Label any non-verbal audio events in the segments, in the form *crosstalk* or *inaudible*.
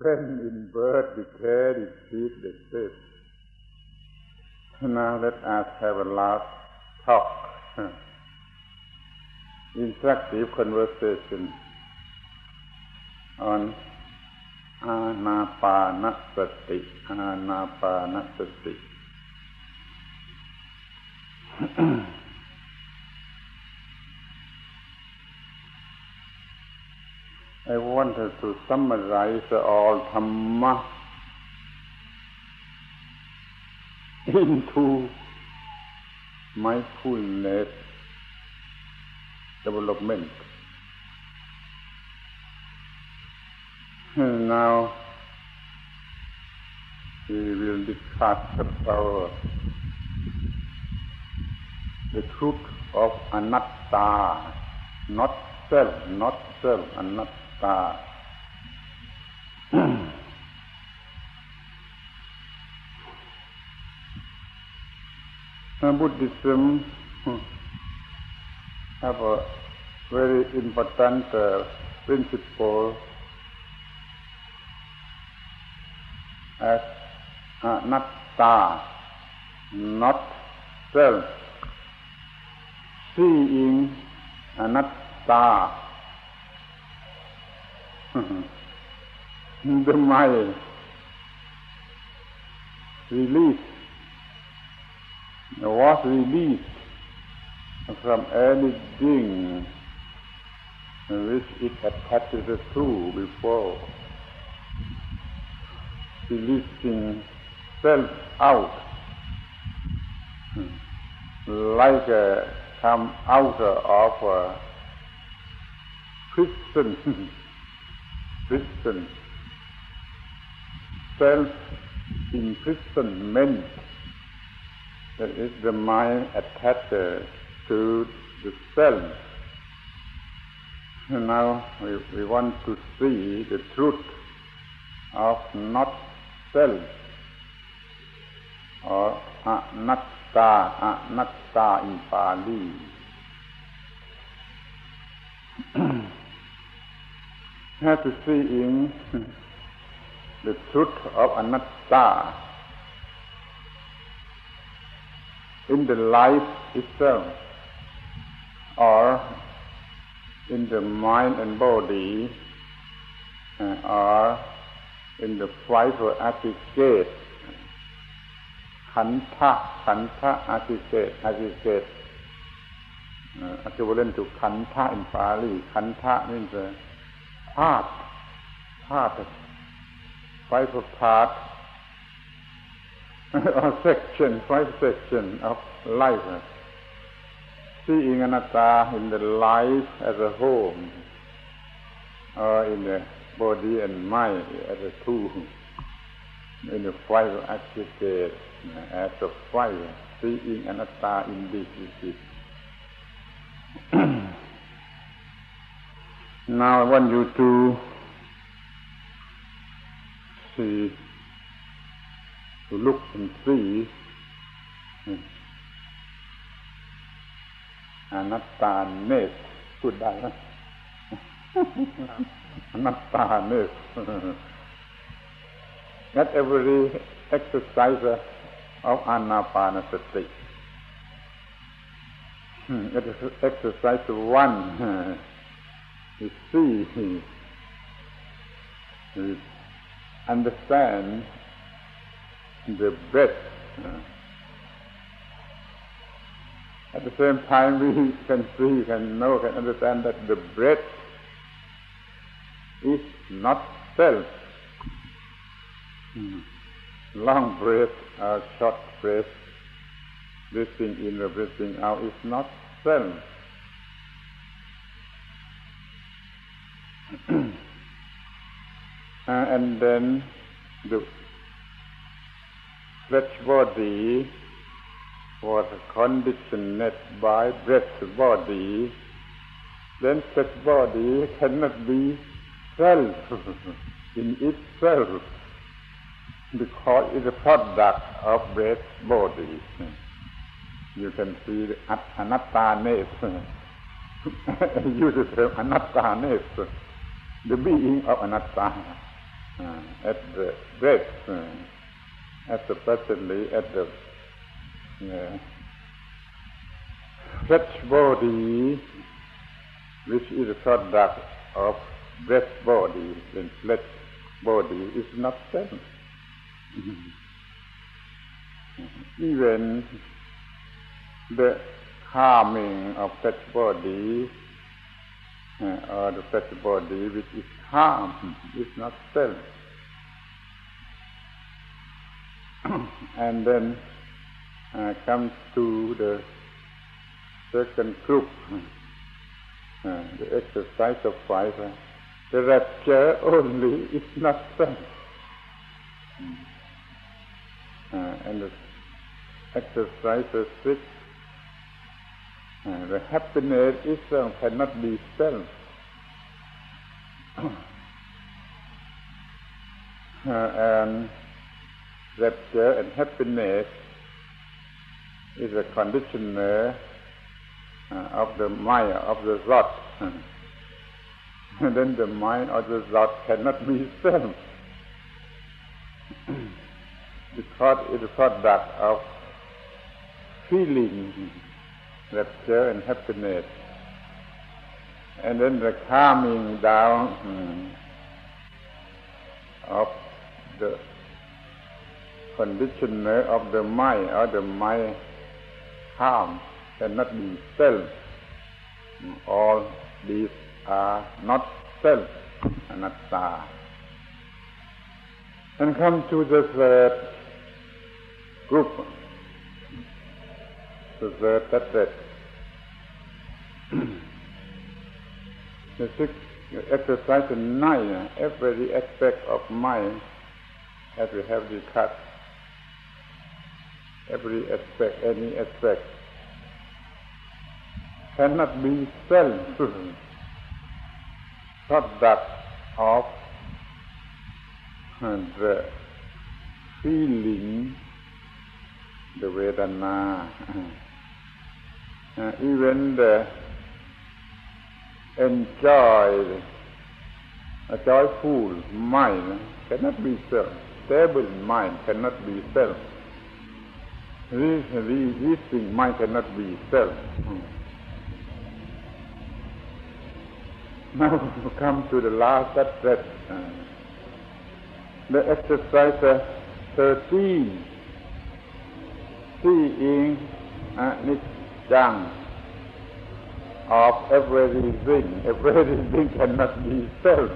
friend in birth, declare, deceit, deceit. Now let us have a last talk. *laughs* Instructive conversation on Anapanasati. Anapanasati. *clears throat* I wanted to summarize all Dhamma *laughs* into mindfulness development. And now we will discuss about the truth of anatta, not self, not self, anatta. Uh, *clears throat* uh, Buddhism hmm, have a very important uh, principle as uh, anatta, not self. Seeing anatta the mind release was released from anything which it attached to before, releasing self out, like uh, come out of a prison *laughs* prison, self-imprisonment, that is the mind attached to the self. And now we, we want to see the truth of not self or anatta, anatta in Pali. *clears throat* have to see in the truth of anatta. In the life itself or in the mind and body uh, or in the five aggregate khandha khandha aggregate aggregate uh, equivalent to khandha in Pali. Khandha means uh, part, part, five part, or section, five section of life. Seeing anatta in the life as a whole, or in the body and mind as a two, in the five aggregate as a five, seeing anatta in this. Now I want you to see, to look and see anatta-ness พูดได้ไหม anatta-ness *laughs* *laughs* Not every exercise of anapanasati. It is exercise one *laughs* to see, to understand the breath. At the same time, *laughs* we can see, can know, can understand that the breath is not self. Hmm. Long breath or short breath, breathing in or breathing out is not self. Uh, and then the flesh body was conditioned by breath body, then flesh body cannot be self *laughs* in itself because it's a product of breath body. You can see the anatta-ness. *laughs* Use the term the being of anatta. uh, at the breath, uh, at the presently at the uh, flesh body, which is a product of breath body, then flesh body is not self. Even the harming of that body or the flesh body which is harm is not self. *clears throat* and then uh, comes to the second group, uh, the exercise of five. Uh, the rapture only is not self. Uh, and the exercise of six, uh, the happiness itself cannot be self. *clears throat* uh, and rapture and happiness is a conditioner uh, of the mind, of the thought. and *laughs* then the mind or the thought cannot be *laughs* self. *clears throat* because it is a product of feeling rapture and happiness. And then the calming down hmm, of the conditioner of the mind or the mind harm cannot be self. All these are not self, anatta. And come to the third group, the third that *clears throat* the sixth exercise nine, every aspect of mind as we have discussed every aspect, any aspect, cannot be self product of the feeling, the Vedana, uh, *laughs* even the enjoyed, a joyful mind cannot be self. Stable mind cannot be self. This, thing mind cannot be self. Now we come to the last aspect. Uh, the exercise uh, 13, seeing anicca of everything. Everything *laughs* cannot be self.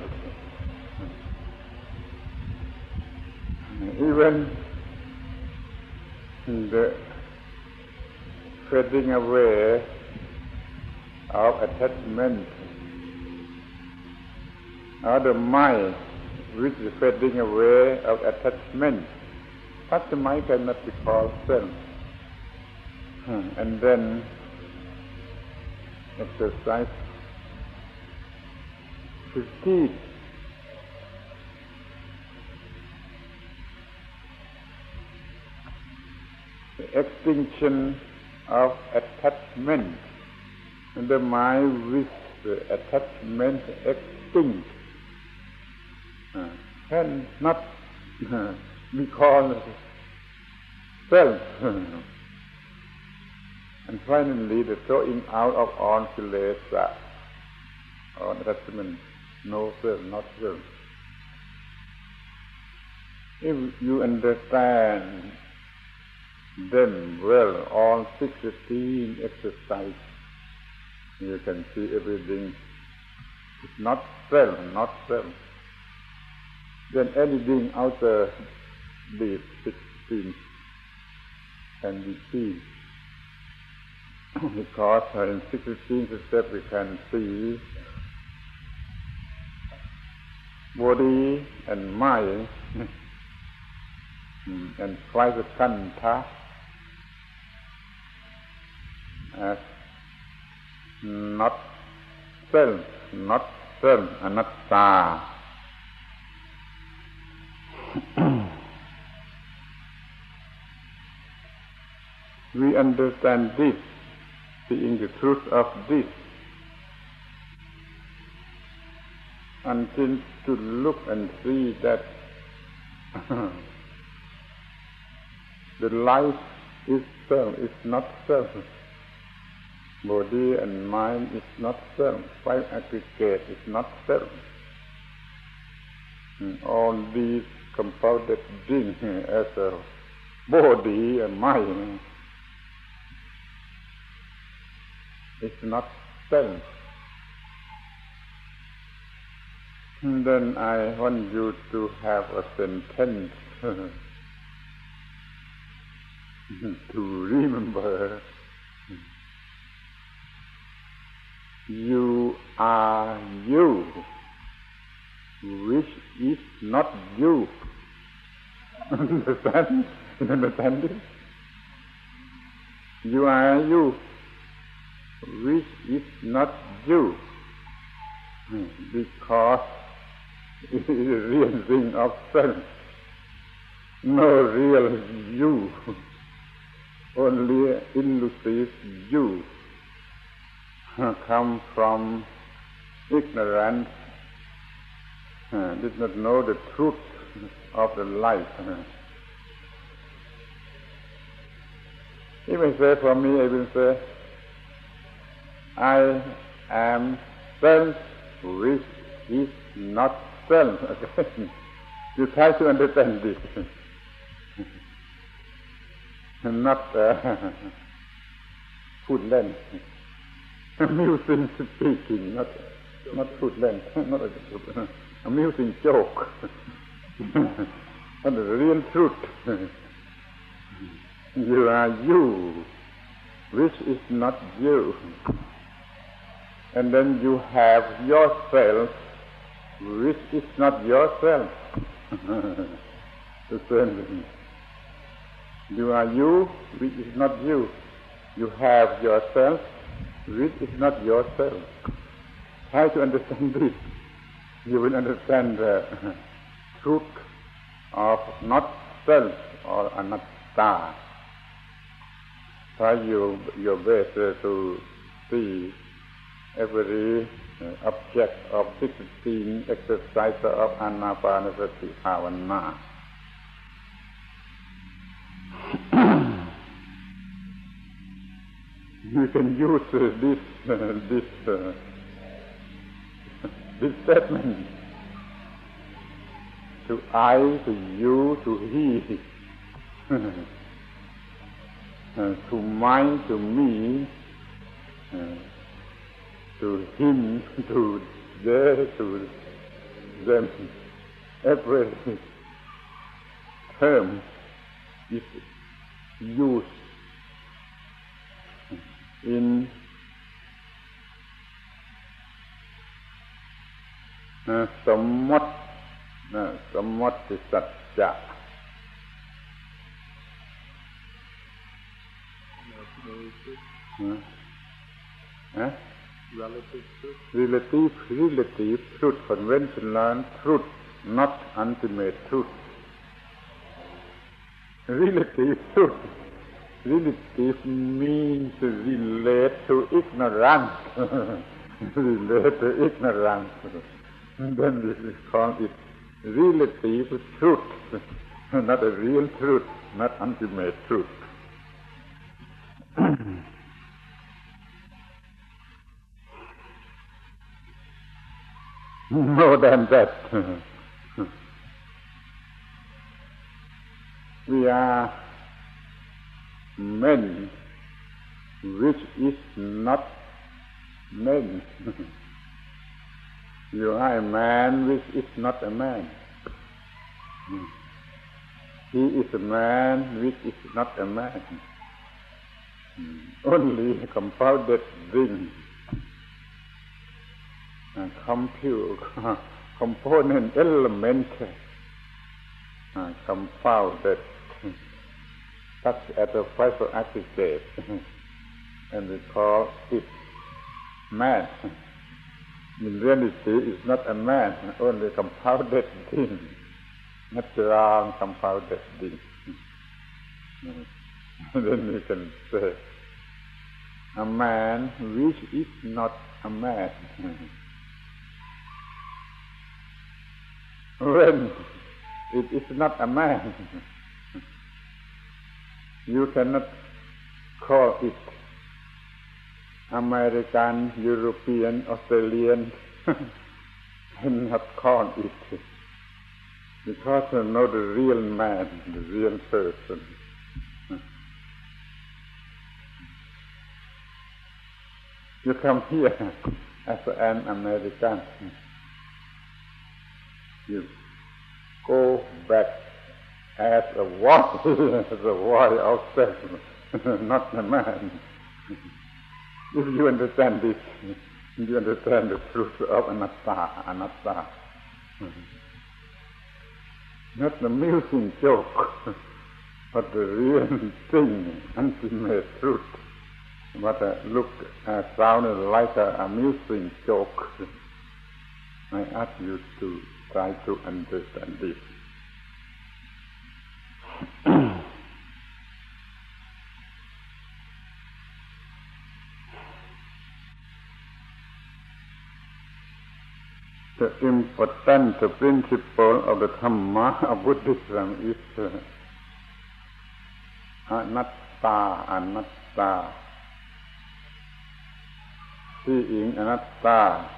Even the fading away of attachment or the mind which is fading away of attachment. Such a mind cannot be called self. Hmm, and then exercise 15. The extinction of attachment. And the mind with the attachment extinct uh, can not uh, be called self. *laughs* and finally, the throwing out of all kilesa, all oh, attachment, no self, not self. If you understand them well, all sixteen exercise, you can see everything is not self, not self then anything outer these sixteen can be seen. Because in sixteenth step we can see body and mind *laughs* and five khandha as not self, not self, anatta. *clears throat* we understand this, seeing the truth of this, until to look and see that *laughs* the life is self, is not self. Body and mind is not self. Five aggregate is not self. And all these compounded things *laughs* as a body and mind is not. And then I want you to have a sentence *laughs* to remember you are you, which is not you. *laughs* understand? Understand it? You are you, which is not you, hmm, because *laughs* it is a real thing of self, no real you *laughs* only illusive you come from ignorance, did not know the truth of the life. He may say for me, I will say, I am self, which is not self. *laughs* you try to understand this. *laughs* not uh, *laughs* length. Amusing speaking, not not length. not a joke. amusing joke, but the real truth. you are you, which is not you and then you have yourself which is not yourself *laughs* the same thing you are you, which is not you. You have yourself, which is not yourself. Try to understand *laughs* this. You will understand the *laughs* truth of not self or anatta. Try your, your best to see every uh, object of 16 exercise of anapanasati bhavana. *clears throat* you can use uh, this uh, this uh, *laughs* this statement to I, to you, to he, *laughs* uh, to mine, to me, uh, to him, to there, to them, every term is used in uh, somewhat uh, sammuti sacca. Huh? Huh? Relative truth. Relative, relative truth, conventional truth, not ultimate truth. Relative truth. Relative means relate to ignorance. *laughs* relate to ignorance. then this is called it relative truth, not a real truth, not ultimate truth. *clears throat* *laughs* More than that, *laughs* we are men, which is not men. *laughs* you are a man which is not a man. He is a man which is not a man. Only a compounded thing. A compute, ah, component element, ah, compounded such as a fiber aggregate, and we call it man. In reality, it's not a man, only compounded thing, strong compounded thing. *laughs* then we can say, a man which is not a man. When it is not a man. you cannot call it American, European, Australian, *laughs* cannot call it because you know the real man, the real person. You come here *laughs* as an American. You go back as a boy, as a boy outside, not a man. if you understand this, you understand the truth of anatta, anatta. Not the amusing joke, *laughs* but the real thing, ultimate truth. But uh, look, uh, sounded like an amusing joke. I ask you to try to understand this. the important principle of the Dhamma of Buddhism is uh, anatta, anatta. Seeing anatta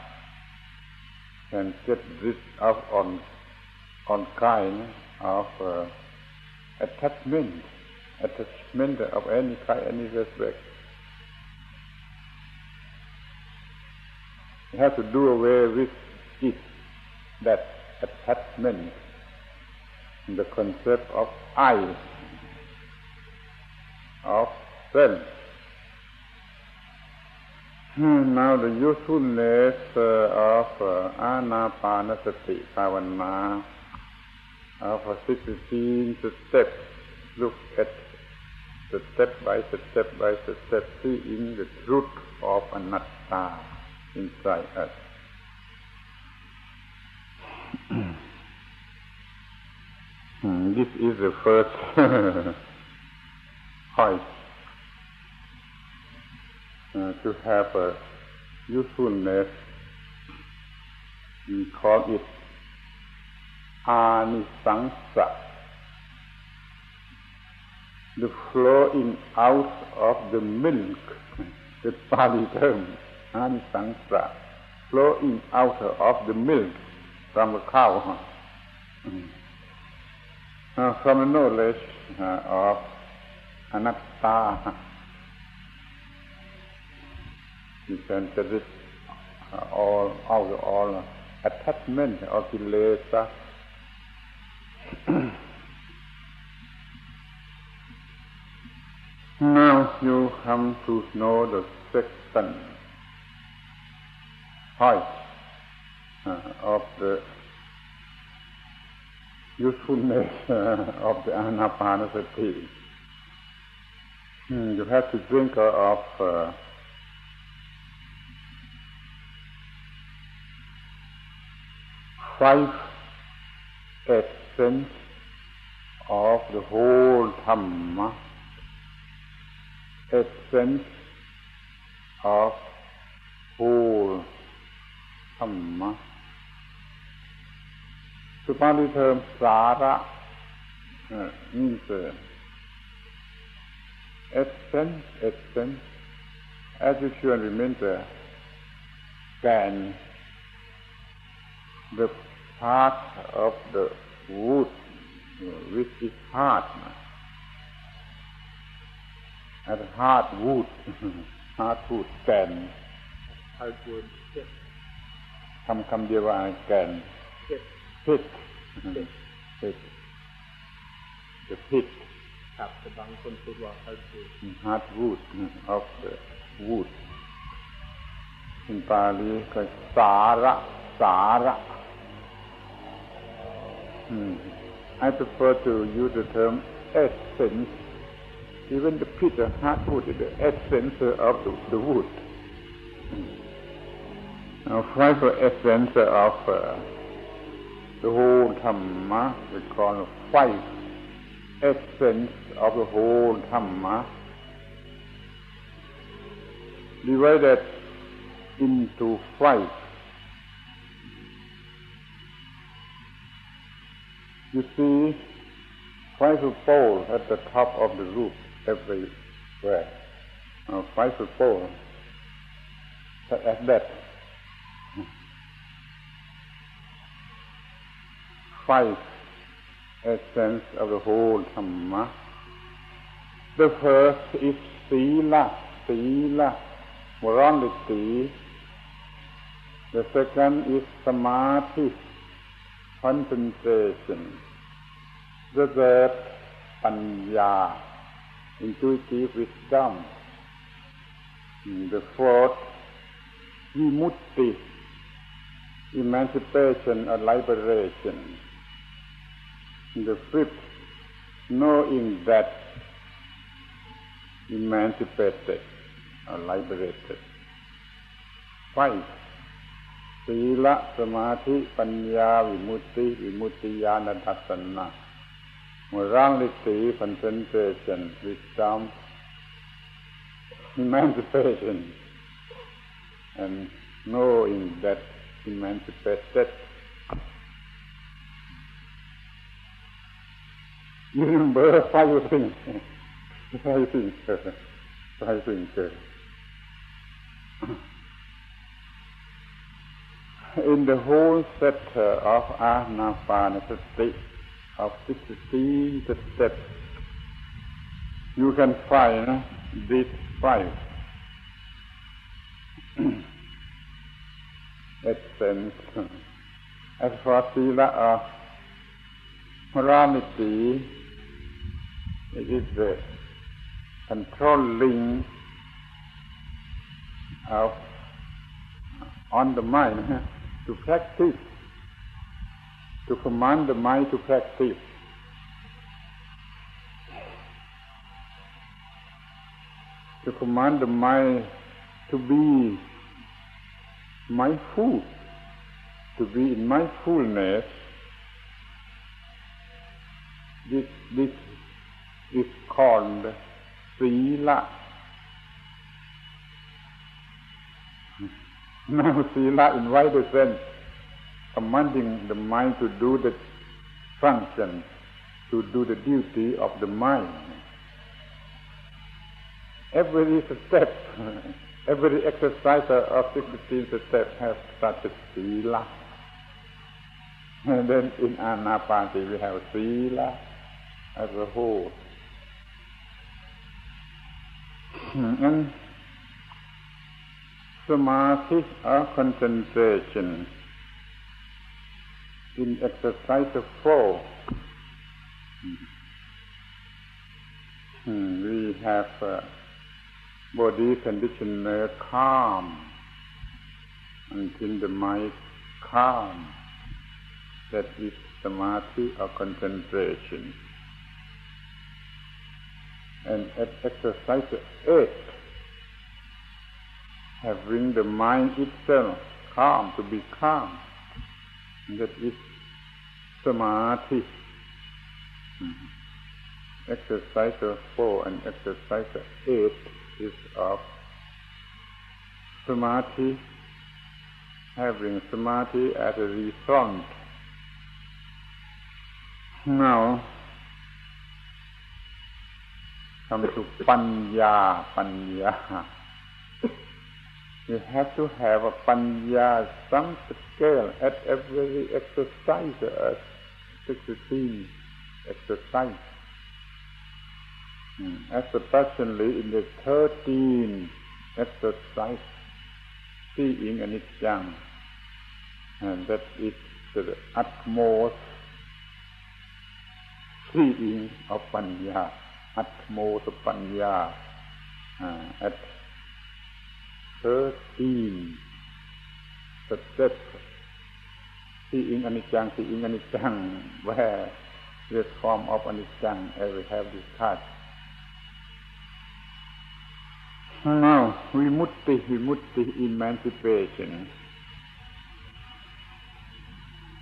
can get rid of on on kind of uh, attachment, attachment of any kind, any respect. You have to do away with it, that attachment, the concept of I, of self. Hmm, now the usefulness uh, of uh, anapanasati bhavana of a 16 step. Look at the step by step by step seeing the truth of anatta inside us. *clears throat* Hmm, this is the first *laughs* point to have a usefulness. We call it anisangsha, the flowing out of the milk, *laughs* the Pali term, anisangsha, flowing out of the milk from the cow. Uh, from the knowledge uh, of anatta, you can uh, all out of all attachment or kilesa. *clears throat* now you come to know the second point uh, of the usefulness *laughs* uh, of the anapanasati. Hmm, you have to drink of uh, five essence of the whole Dhamma, essence of whole Dhamma. The Pali term sara uh, means uh, essence, essence, as you should remember, can the part of the wood which is hard. And hard wood, hard wood แก่น hard wood คำคำเดียวว่าแก่น pit pit pit the pit ครับแต่บางคนพูดว่า hard wood hard wood of the wood in Pali ก็สาระสาระ Hmm. I prefer to use the term essence. Even the pit of hardwood is the essence of the, the wood. Now, five essence of uh, the whole Dhamma, we call five essence of the whole Dhamma, divided into five You see five pole at the top of the roof everywhere. Uh, five pole at that. Five essence of the whole Dhamma. The first is Sila, Sila, morality. The second is Samadhi, concentration. The third, Panya, intuitive wisdom. The fourth, Vimutti, emancipation or liberation. The fifth, knowing that emancipated or liberated. Five, ศีลสมาธิปัญญาวิมุตติวิมุตติญาณทัศนะมันร่างฤทธิ์ concentration วิจาม emancipation and knowing that emancipated remember five things five things five things In the whole set of Anapanasati of 16 steps, you can find these five *clears throat* essence. As for Sila of morality, it is the controlling of on the mind to practice, to command the mind to practice. To command the mind to be mindful, to be in mindfulness. This, this is called Sila. Now Sila in wider sense, commanding the mind to do the function, to do the duty of the mind. Every step, *laughs* every exercise of 16 steps has such a Sila. And then in Anapati we have Sila as a whole. Hmm, and samadhi or concentration in exercise of four. Hmm, we have uh, body conditioner calm until the mind calm. That is samadhi or concentration and at exercise eight, having the mind itself calm, to be calm. That is samadhi. Mm-hmm. Exercise four and exercise eight is of samadhi, having samadhi as a result. Now, come to panya, panya. *laughs* You have to have a panya, some scale at every exercise, uh, sixteen exercise. Hmm. Especially in the thirteen exercise, seeing anicca, and that is the utmost seeing of panya. utmost Panya uh, at 13 step seeing anicca, seeing anicca, where this form of anicca as we have discussed. Now, vimutti, vimutti, emancipation.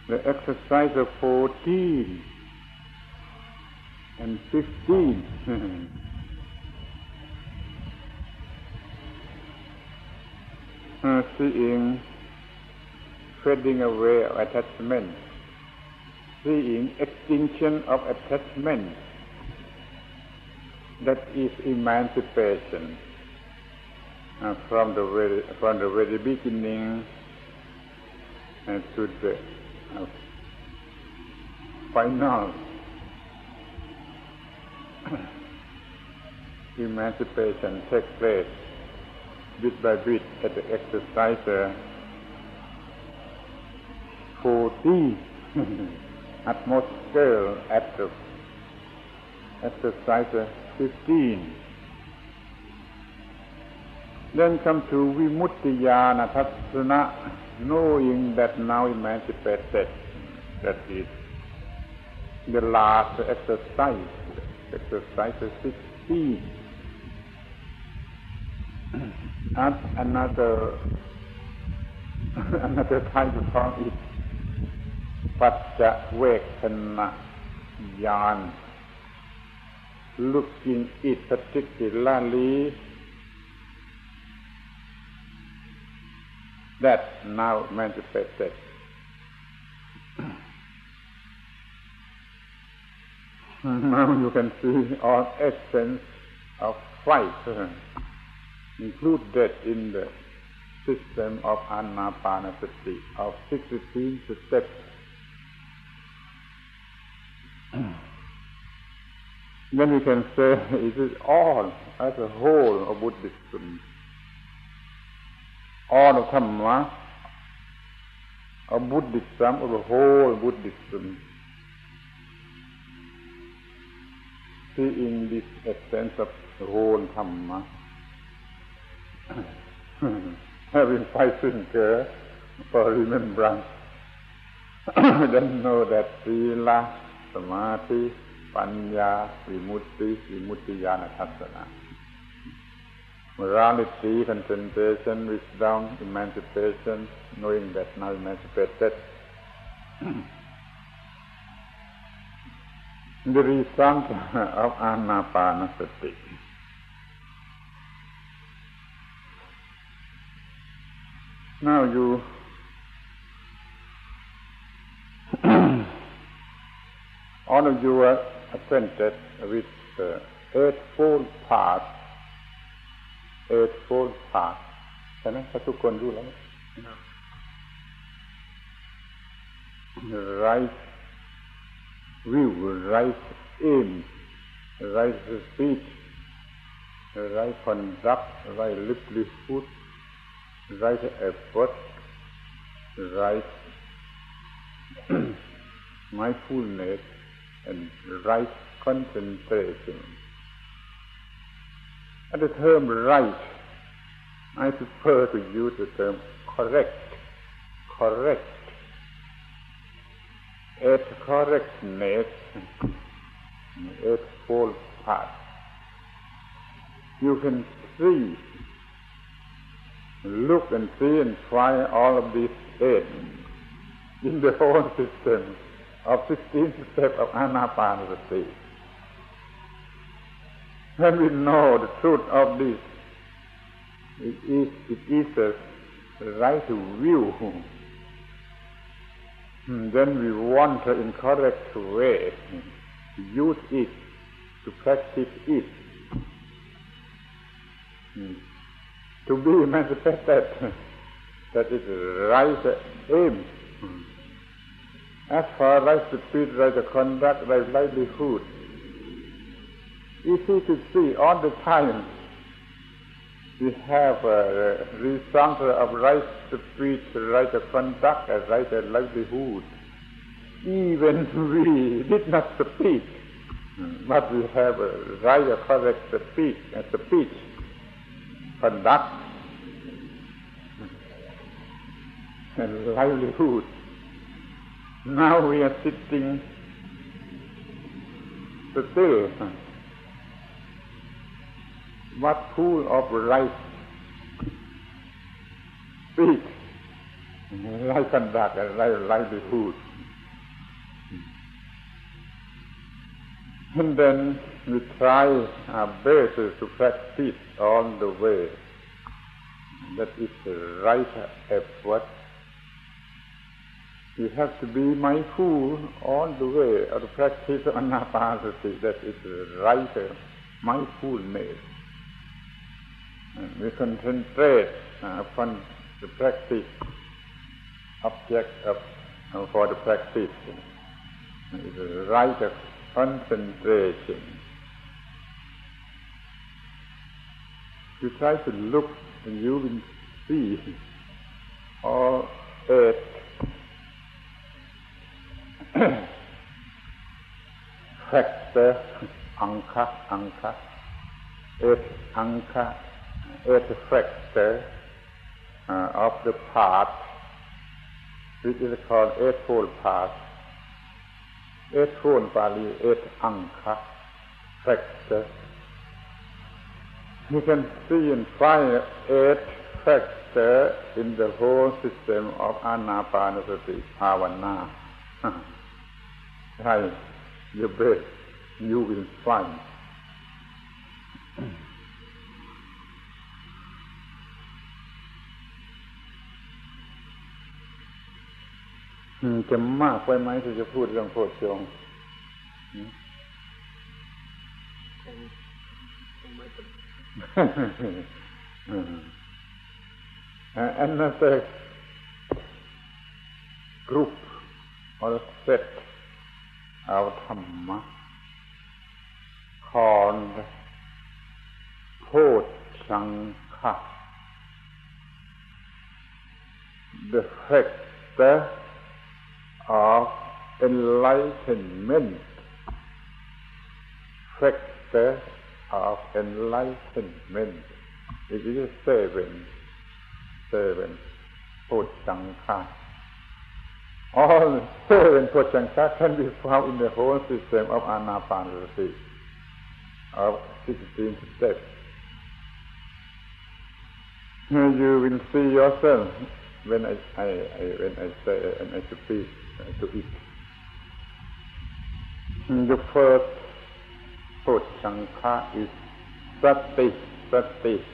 The exercise of 14 and fifteen. *laughs* seeing fading away of attachment, seeing extinction of attachment. That is emancipation. Uh, from the very from the very beginning uh, to the uh, final. *coughs* Emancipation takes place bit by bit at the exercise uh, 40 *laughs* atmosphere at the exercise uh, 15 then come to vimuttiyana tassana knowing that now emancipated that is the last exercise exercise 16 and another *laughs* another time to call it ปัจจเวคณญาณ looking it particularly that now manifested *laughs* now you can see all essence of fight included in the system of anapanasati of 16 steps *clears throat* then we can say *laughs* it is all as a whole of Buddhism. All of Dhamma of Buddhism, of the whole Buddhism. Seeing this essence of the whole Dhamma if I shouldn't care for remembrance, *coughs* then know that Sila, Samadhi, Panya, Vimutti, Vimutti Yana Tassana. Morality, concentration, wisdom, emancipation, knowing that now emancipated. *coughs* the result *laughs* of Anapanasati. now you *clears throat* all of you are acquainted with the eightfold path eightfold path ใช่ไหมถ้าทุกคนรู้แล้ว right view right aim right speech right conduct right livelihood right uh, effort right *clears throat* mindfulness and right concentration. And the term right, I prefer to use the term correct, correct. At correctness, eightfold path. You can see, look and see and try all of these eight in the whole system of 16 steps of Anapanasati. When we know the truth of this, it is, it is a right view. Hmm, then we want in correct way, to use it, to practice it, hmm. To be emancipated. That is the right aim. As for right speech, right conduct, right livelihood, easy to see all the time we have a result of right speech, right conduct, and right livelihood. Even we did not speak, but we have a right correct speech and speech, conduct, and livelihood. Now we are sitting still. What pool of rice? Speak. Life conduct and life livelihood. And then we try our best to practice all the way. That is the right effort You have to be mindful all the way the practice anapanasati. That is the right mindfulness. And we concentrate upon the practice, object of, for the practice. It is right concentration. You try to look and you will see all eight factor anka anka eight anka eight factor uh, of the path which is called eightfold path eightfold Pali eight anka factor you can see and find eight factors in the whole system of anapanasati bhavana try your best, you will find. จะมากไปไหมที่จะพูดเรื่องโพชฌงค์ en dat uh, groep, of dat set, of dhamma, called พูดสังฆะ the factor of enlightenment factor of enlightenment. It is seven. Seven. Pochankha. All seven Pochanka can be found in the whole system of Anapanasati of 16 steps. You will see yourself when I, I, I when I say and I speak uh, to it. The first Pochanka is Sati, Sati,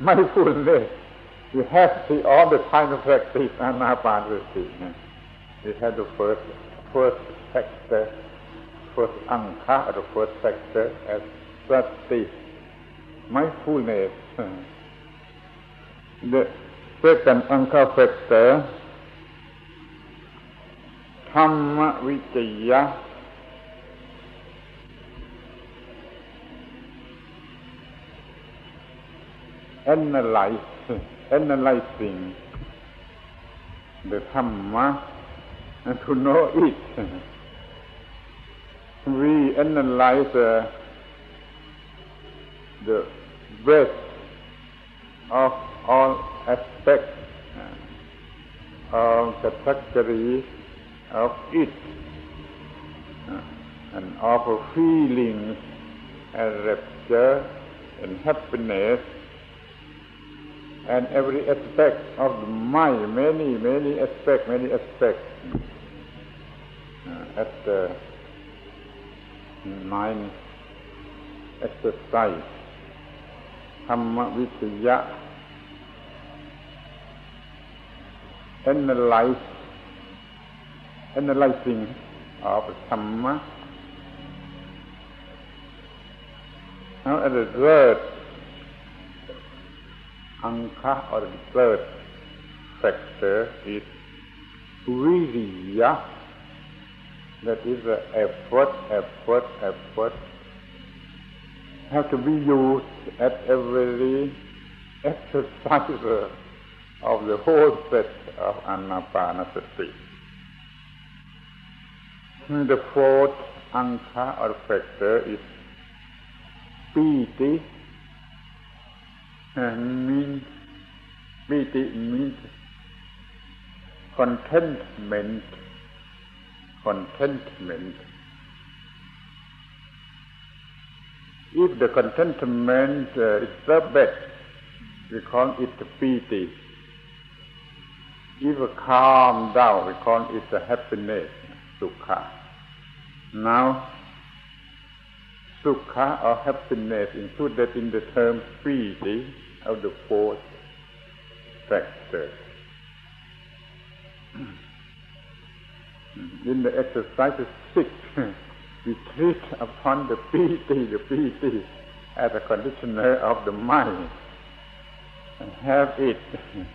mindfulness. You have to all the time to practice Anapanasati. We have the first first factor, first anka, or the first factor as sati, mindfulness. The second anka factor, Dhamma Vicaya, analyze, analyzing the Dhamma and to know it. We analyze uh, the breadth of all aspects uh, of category of it uh, and of feelings and rapture and happiness and every aspect of the mind, many, many aspects, many aspects uh, at the nine exercise, Dhamma Vicaya, analyze, analyzing of Dhamma. Now at the third anka or the third factor is viriya. That is the effort, effort, effort. Have to be used at every exercise uh, of the whole set of anapanasati. The fourth anka or factor is piti means piti means contentment. Contentment if the contentment uh, is the best we call it piti if calm down we call it a happiness sukha. Now sukha or happiness included in the term piti of the fourth factor. *clears throat* In the exercise six, *laughs* we treat upon the piti, the piti, as a conditioner of the mind, and have it *laughs*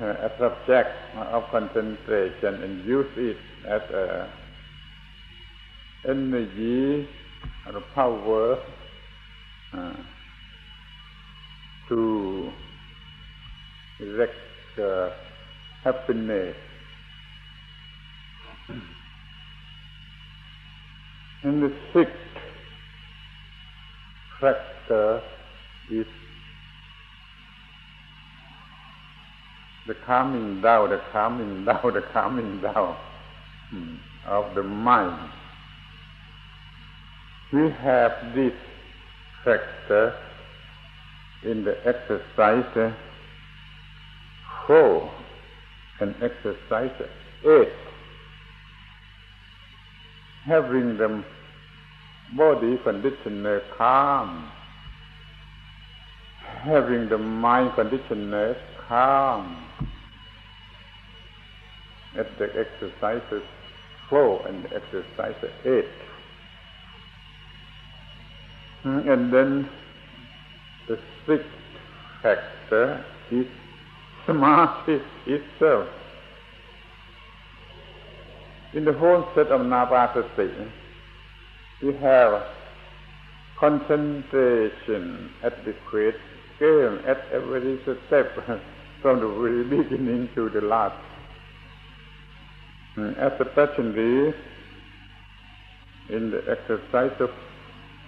as a subject of concentration and use it as a energy or power uh, to erect uh, happiness. And the sixth factor is the calming down, the calming *laughs* down, the calming down hmm, of the mind. We have this factor in the exercise four and exercise eight. Having the body conditioner calm, having the mind conditioner calm at the exercises four and exercise eight. Hmm, and then the sixth factor is samadhi itself. In the whole set of Napasati, we have concentration at the great scale, at every step, *laughs* from the very beginning to the last. Mm, Especially in the exercise of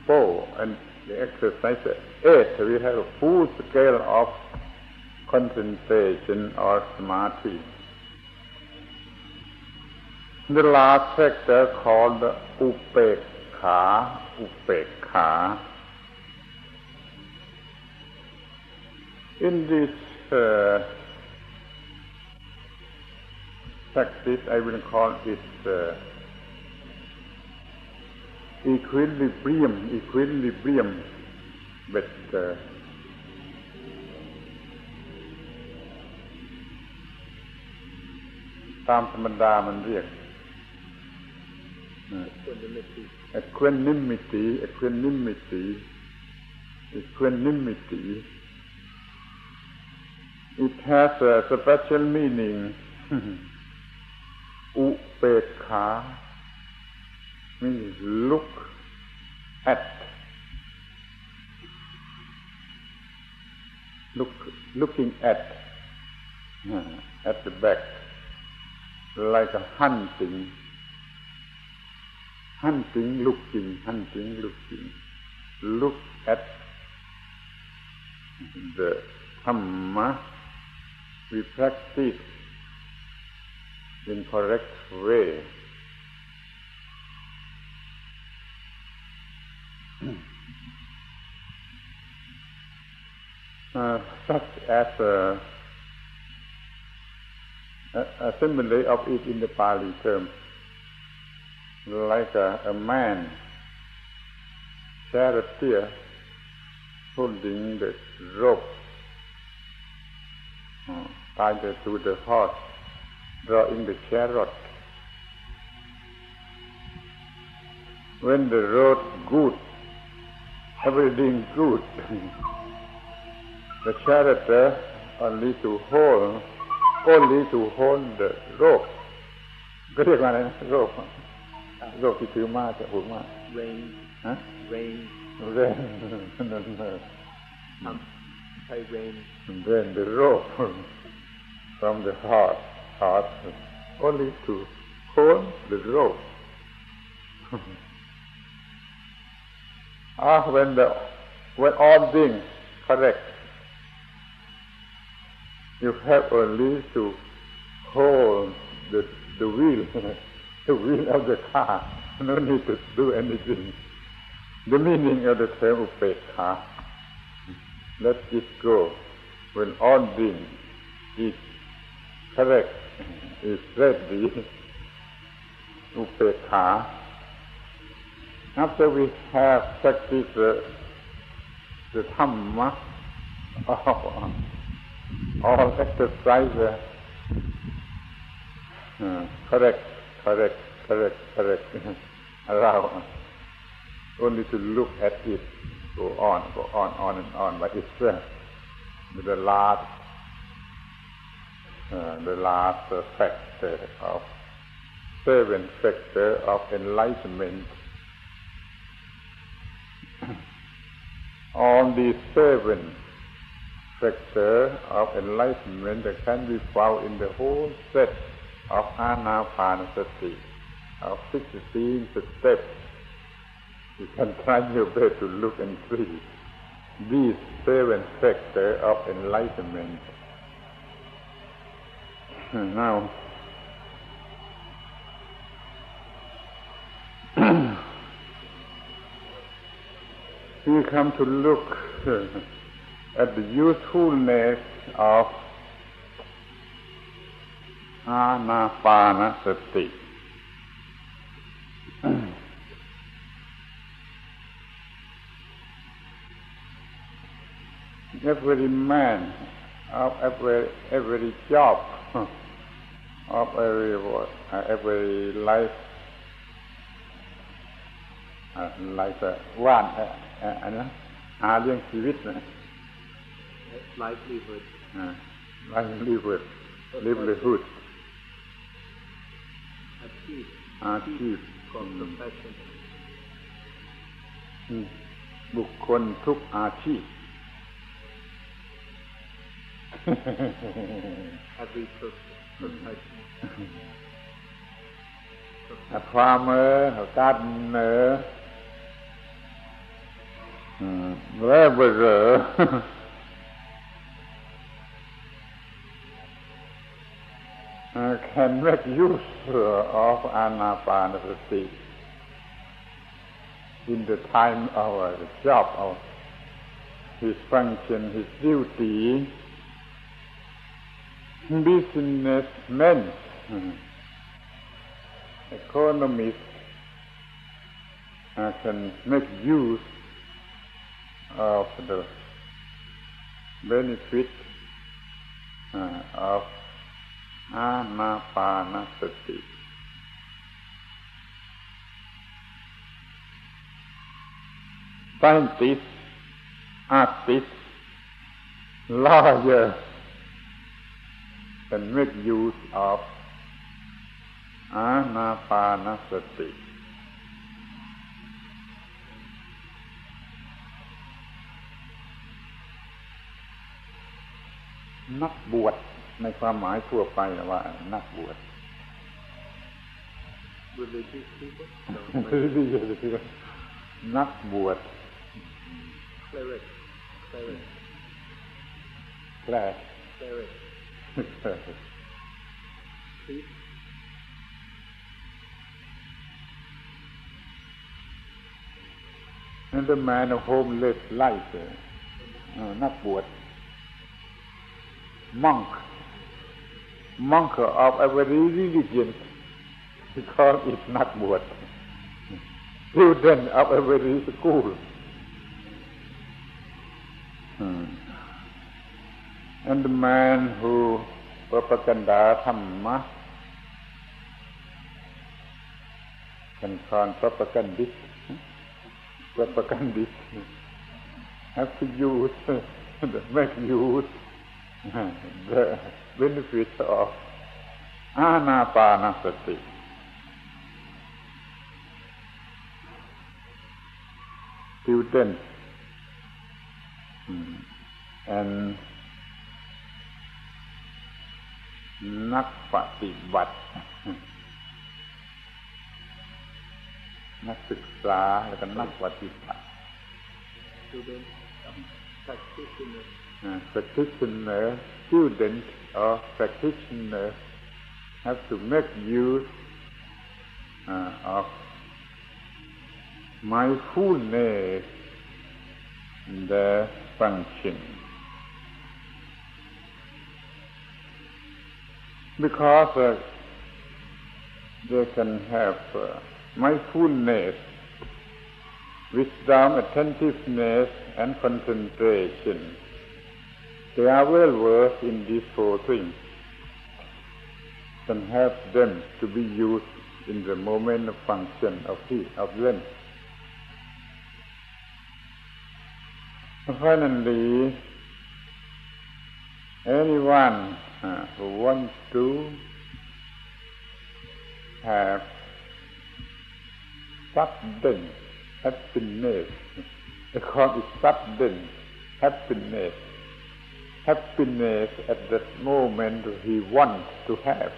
four and the exercise eight, we have a full scale of concentration or samadhi. The last factor called upekha, upekha. In this uh, practice, I will call it uh, equilibrium, equilibrium, but uh, ตามธรรมดามันเรียก equanimity equanimity equanimity it has a special meaning อุเปกขา means look at look looking at at the back like a hunting, hunting, looking, hunting, looking. Look at the Dhamma we practice in correct way. Uh, such as uh, a, a simile of it in the Pali term, like a, a man, charioteer, holding the rope uh, tied to the horse, drawing the chariot. When the road good, everything good, the charioteer only to hold only to hold the rope ก็เรียกว่าอะไรนะโรคโรคที่ถือมาจะผูกมา rain ฮะ rain rain *laughs* นั่นเออ ใช้ rain rain the rope *laughs* from the heart heart only to hold the rope *laughs* ah when the when all things correct you have only to hold the, the wheel, *laughs* the wheel of the car. No need to do anything. The meaning of the term upekha, let it go. When all being is correct, is ready, *laughs* upekha. After we have practiced the, the Dhamma of all exercise uh, correct, correct, correct, correct. *laughs* Allow only to look at it go on, go on, on and on by itself. The last, uh, the last uh, factor of seven factor of enlightenment. All these seven factor of enlightenment that can be found in the whole set of anapanasati, of sixteen steps you can try your best to look and see these seven factors of enlightenment. *laughs* Now, we come to look uh, at the usefulness of anapanasati. *clears throat* every man, of every every job, *laughs* of every what, อะไรแต่ว่านแอันนั้หาเรื่องชีวิตนะไลฟ์ลีเวิร์ดไลฟ์ลีเวิร์ดลิฟลีฟูดอาชีพอาชีพของบุคคลทุกอาชีพ Every profession. A farmer, a gardener, mm, was *laughs* uh, can make use uh, of anapanasati in the time of uh, the job of his function, his duty. Businessmen, mm, economists uh, can make use of the benefit of anapanasati. Scientists, artists, lawyers can make use of anapanasati. นักบวชในความหมายทั่วไปว่า นักบวชนักบวชแปลนั่นเป็นแมนโฮมเลิศไล่เสนักบวช monk, monk of every religion because it's not bought. Student of every school. Hmm. And the man who propaganda dhamma can call propagandist, hmm? propagandist, have to use, *laughs* make use the benefit of anapanasati. Students hmm, and นักปฏิบัติ นักศึกษาแล้วก็นักปฏิบัติ student practitioner uh, practitioner, student or practitioner have to make use uh, of mindfulness in their function. Because uh, they can have uh, mindfulness, wisdom, attentiveness, and concentration. They are well versed in these four things. and help them to be used in the moment of function of he, of them. Finally, anyone uh, who wants to have sudden happiness, they call it sudden happiness, happiness at that moment he wants to have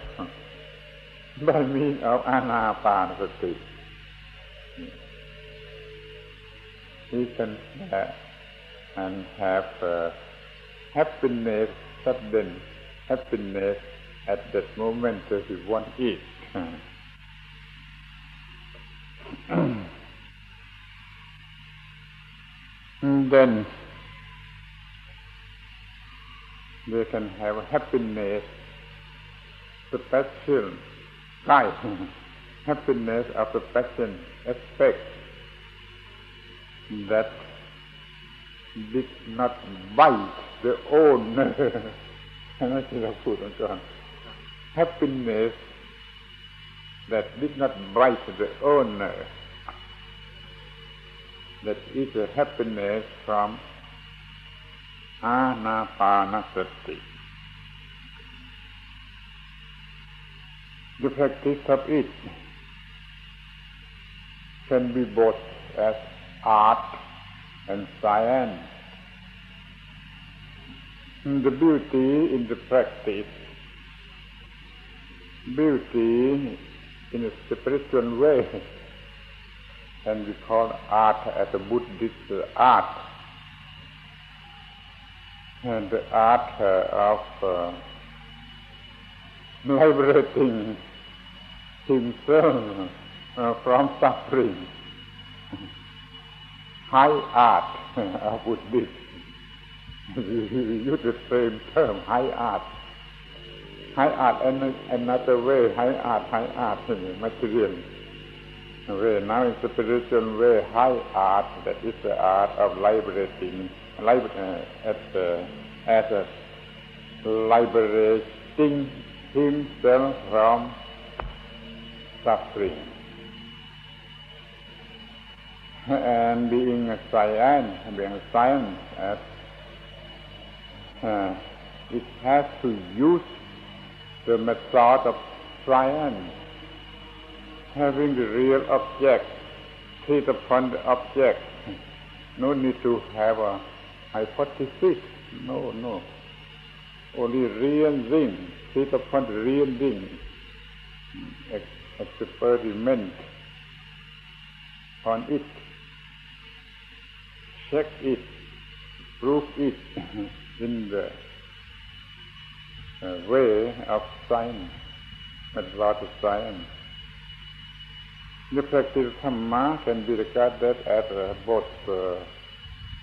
by means of anapanasati. He can have and have uh, happiness, sudden happiness at that moment he wants it. *clears throat* then they can have happiness, the passion, right? *laughs* happiness of the passion aspect that did not bite the owner *laughs* นั่นที่เราพูดกันก่อน happiness that did not bite the owner that is a happiness from anapanasati the practice of it can be both as art and science. The beauty in the practice, beauty in a spiritual way, *laughs* can be called art as a Buddhist art. And the art of uh, liberating himself uh, from suffering high art of Buddhism. we use the same term, high art. High art and another way, high art, high art, material way. Now in spiritual way, high art, that is the art of liberating, uh, at, uh, as a liberating himself from suffering. and being a science, being a science, as, uh, it has to use the method of science, having the real object, treat upon the object. No need to have a hypothesis. No, no. Only real thing, treat upon the real thing. Experiment on it check it, prove it *laughs* in the uh, way of science, method of science. The practice of Dhamma can be regarded as both uh,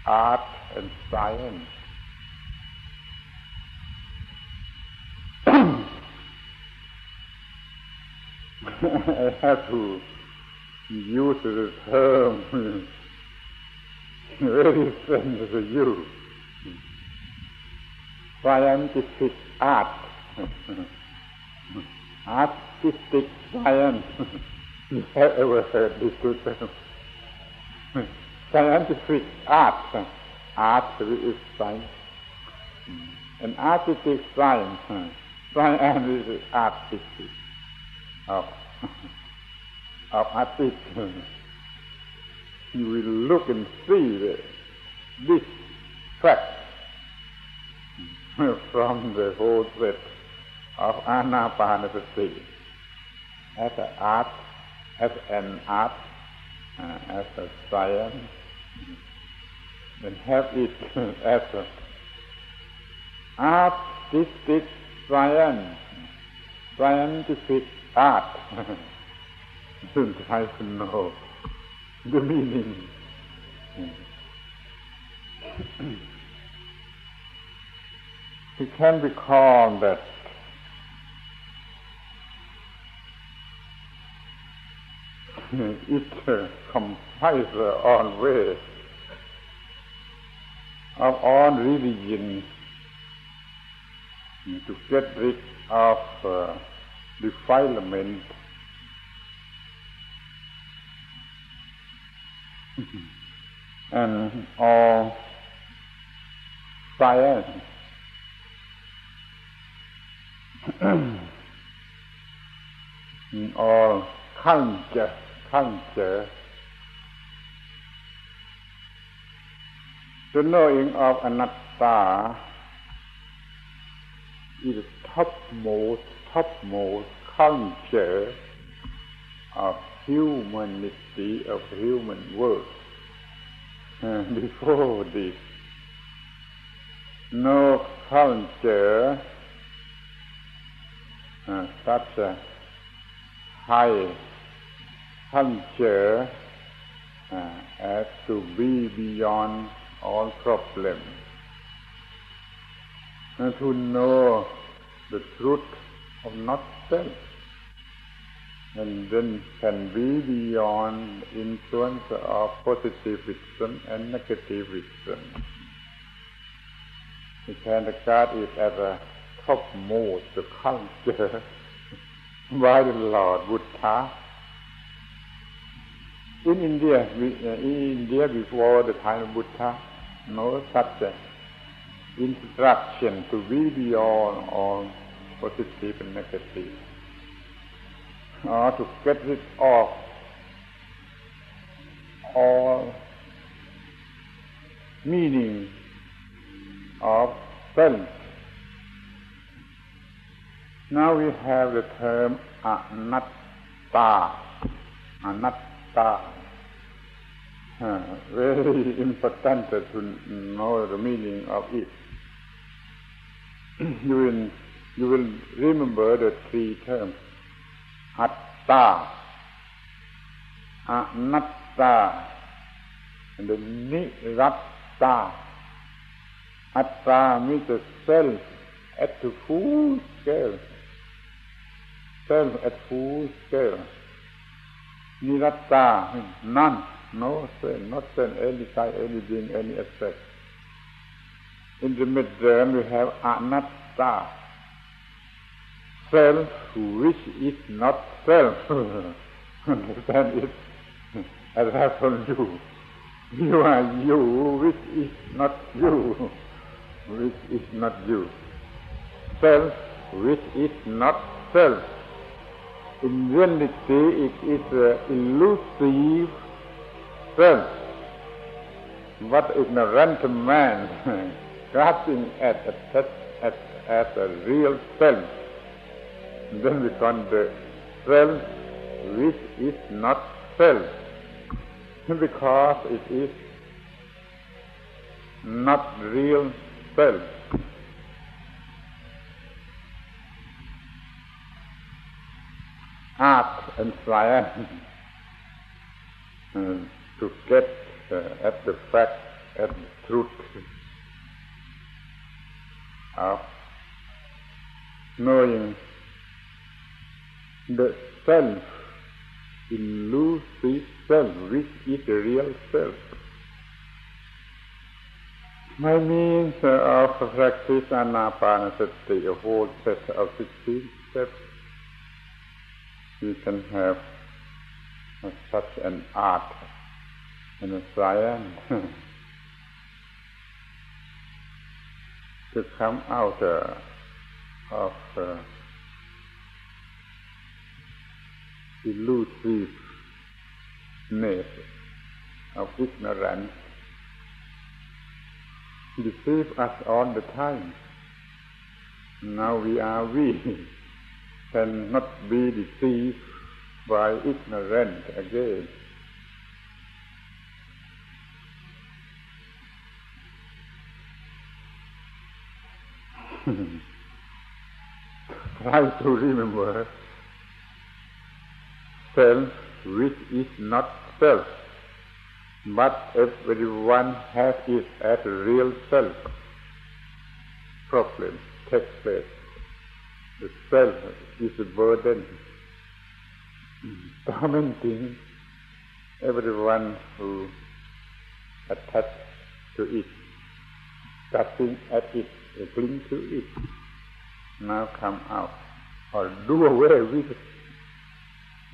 art and science. *coughs* I have to use the term very friends of you. Scientific art, *laughs* artistic science. *laughs* you have ever heard this two terms? *laughs* Scientific art, art is science. An artistic science, science is artistic of, of artists you will look and see that this fact. From the whole set of anapanasati. As an art, as an art, uh, as a science, and have it as an artistic science, scientific art. Shouldn't *laughs* I know the meaning. *clears throat* it can be called that it uh, comprises all ways of all religions to get rid of uh, defilement. and all science. *clears throat* All culture, culture the knowing of anatta is topmost, topmost culture of humanity, of human world. Uh, before this, no culture uh, such a high culture uh, as to be beyond all problems. And to know the truth of not self, and then can be beyond influence of positive positivism and negativism. We can regard it as a topmost culture *laughs* by the Lord Buddha in India, uh, in India before the time of Buddha, no such instruction to be beyond all positive and negative, or to get rid of all meaning of self. Now we have the term anatta, anatta very important to know the meaning of it. you will you will remember the three terms: atta, anatta, and the niratta. Atta means the self at the full scale. Self at full scale. Niratta, none no sin, not sin, any type, any being, any aspect. In the mid-term we have anatta, self which is not self. *laughs* Understand it? As told you. You are you which is not you, which is not you. Self which is not self. In reality, it is uh, elusive self. What ignorant man *laughs* grasping at, at, at, at a real self. Then we come the self which is not self. *laughs* Because it is not real self. Art and science *laughs* uh, to get uh, at the fact, at the truth. Of knowing the self, elusive self, which is the real self. By means of practice anapanasati, a whole set of 16 steps, we can have such an art and a science to come out uh, of uh, elusiveness of ignorance deceive us all the time. Now we are we cannot be deceived by ignorance again. *laughs* Try to remember self which is not self, but everyone has it as real self. Problem takes place. The self is a burden, tormenting everyone who attached to it, touching at it, cling to it, now come out. or do away with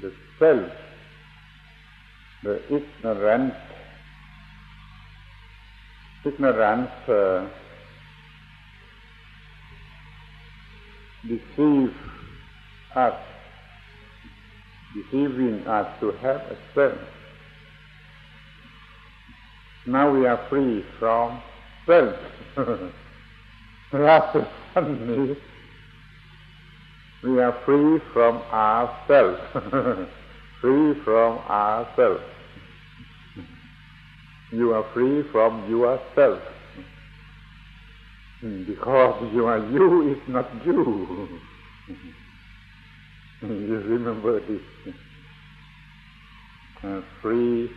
the self, the ignorant, ignorance uh, deceive us, deceiving us to have a self. Now we are free from self. *laughs* Rather funny we are free from ourselves. *laughs* free from ourselves. You are free from yourself. Because you are you is not you. *laughs* you remember this. Uh, free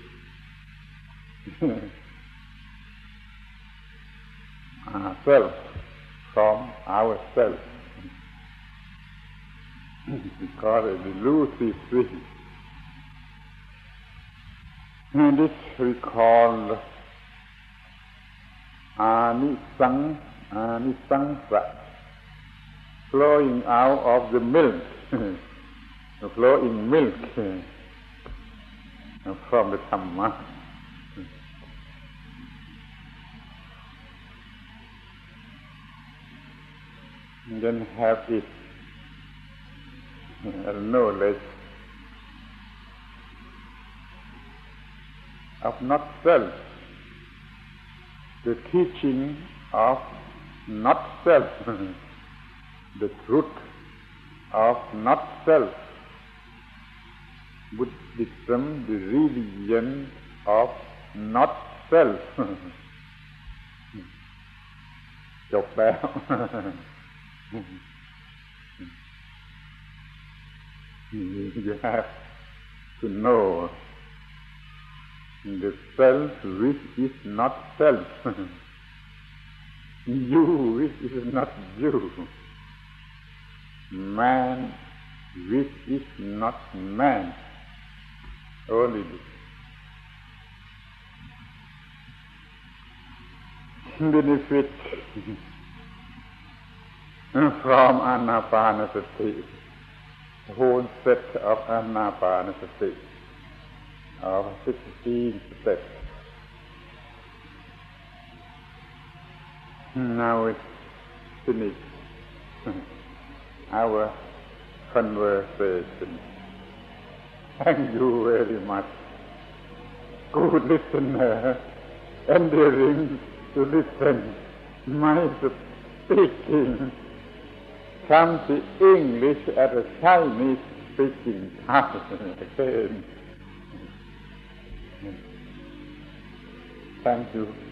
*laughs* ourselves from ourselves because the elusive thing. And we call anisang, anisangsa, flowing out of the milk, *laughs* the flowing milk *laughs* from the Dhamma. then have it knowledge of not self, the teaching of not self, *laughs* the truth of not self, Buddhism, the religion of not self. *laughs* จบแล้ว *laughs* Mm-hmm. you have to know the self which is not self, *laughs* you which is not you, man which is not man, only this. Benefit *laughs* from anapanasati whole set of anapanasati of 16 steps. Now it's finished our conversation. Thank you very much. Good listener, endearing to listen. My speaking comes the English at a Chinese speaking time again. Thank you.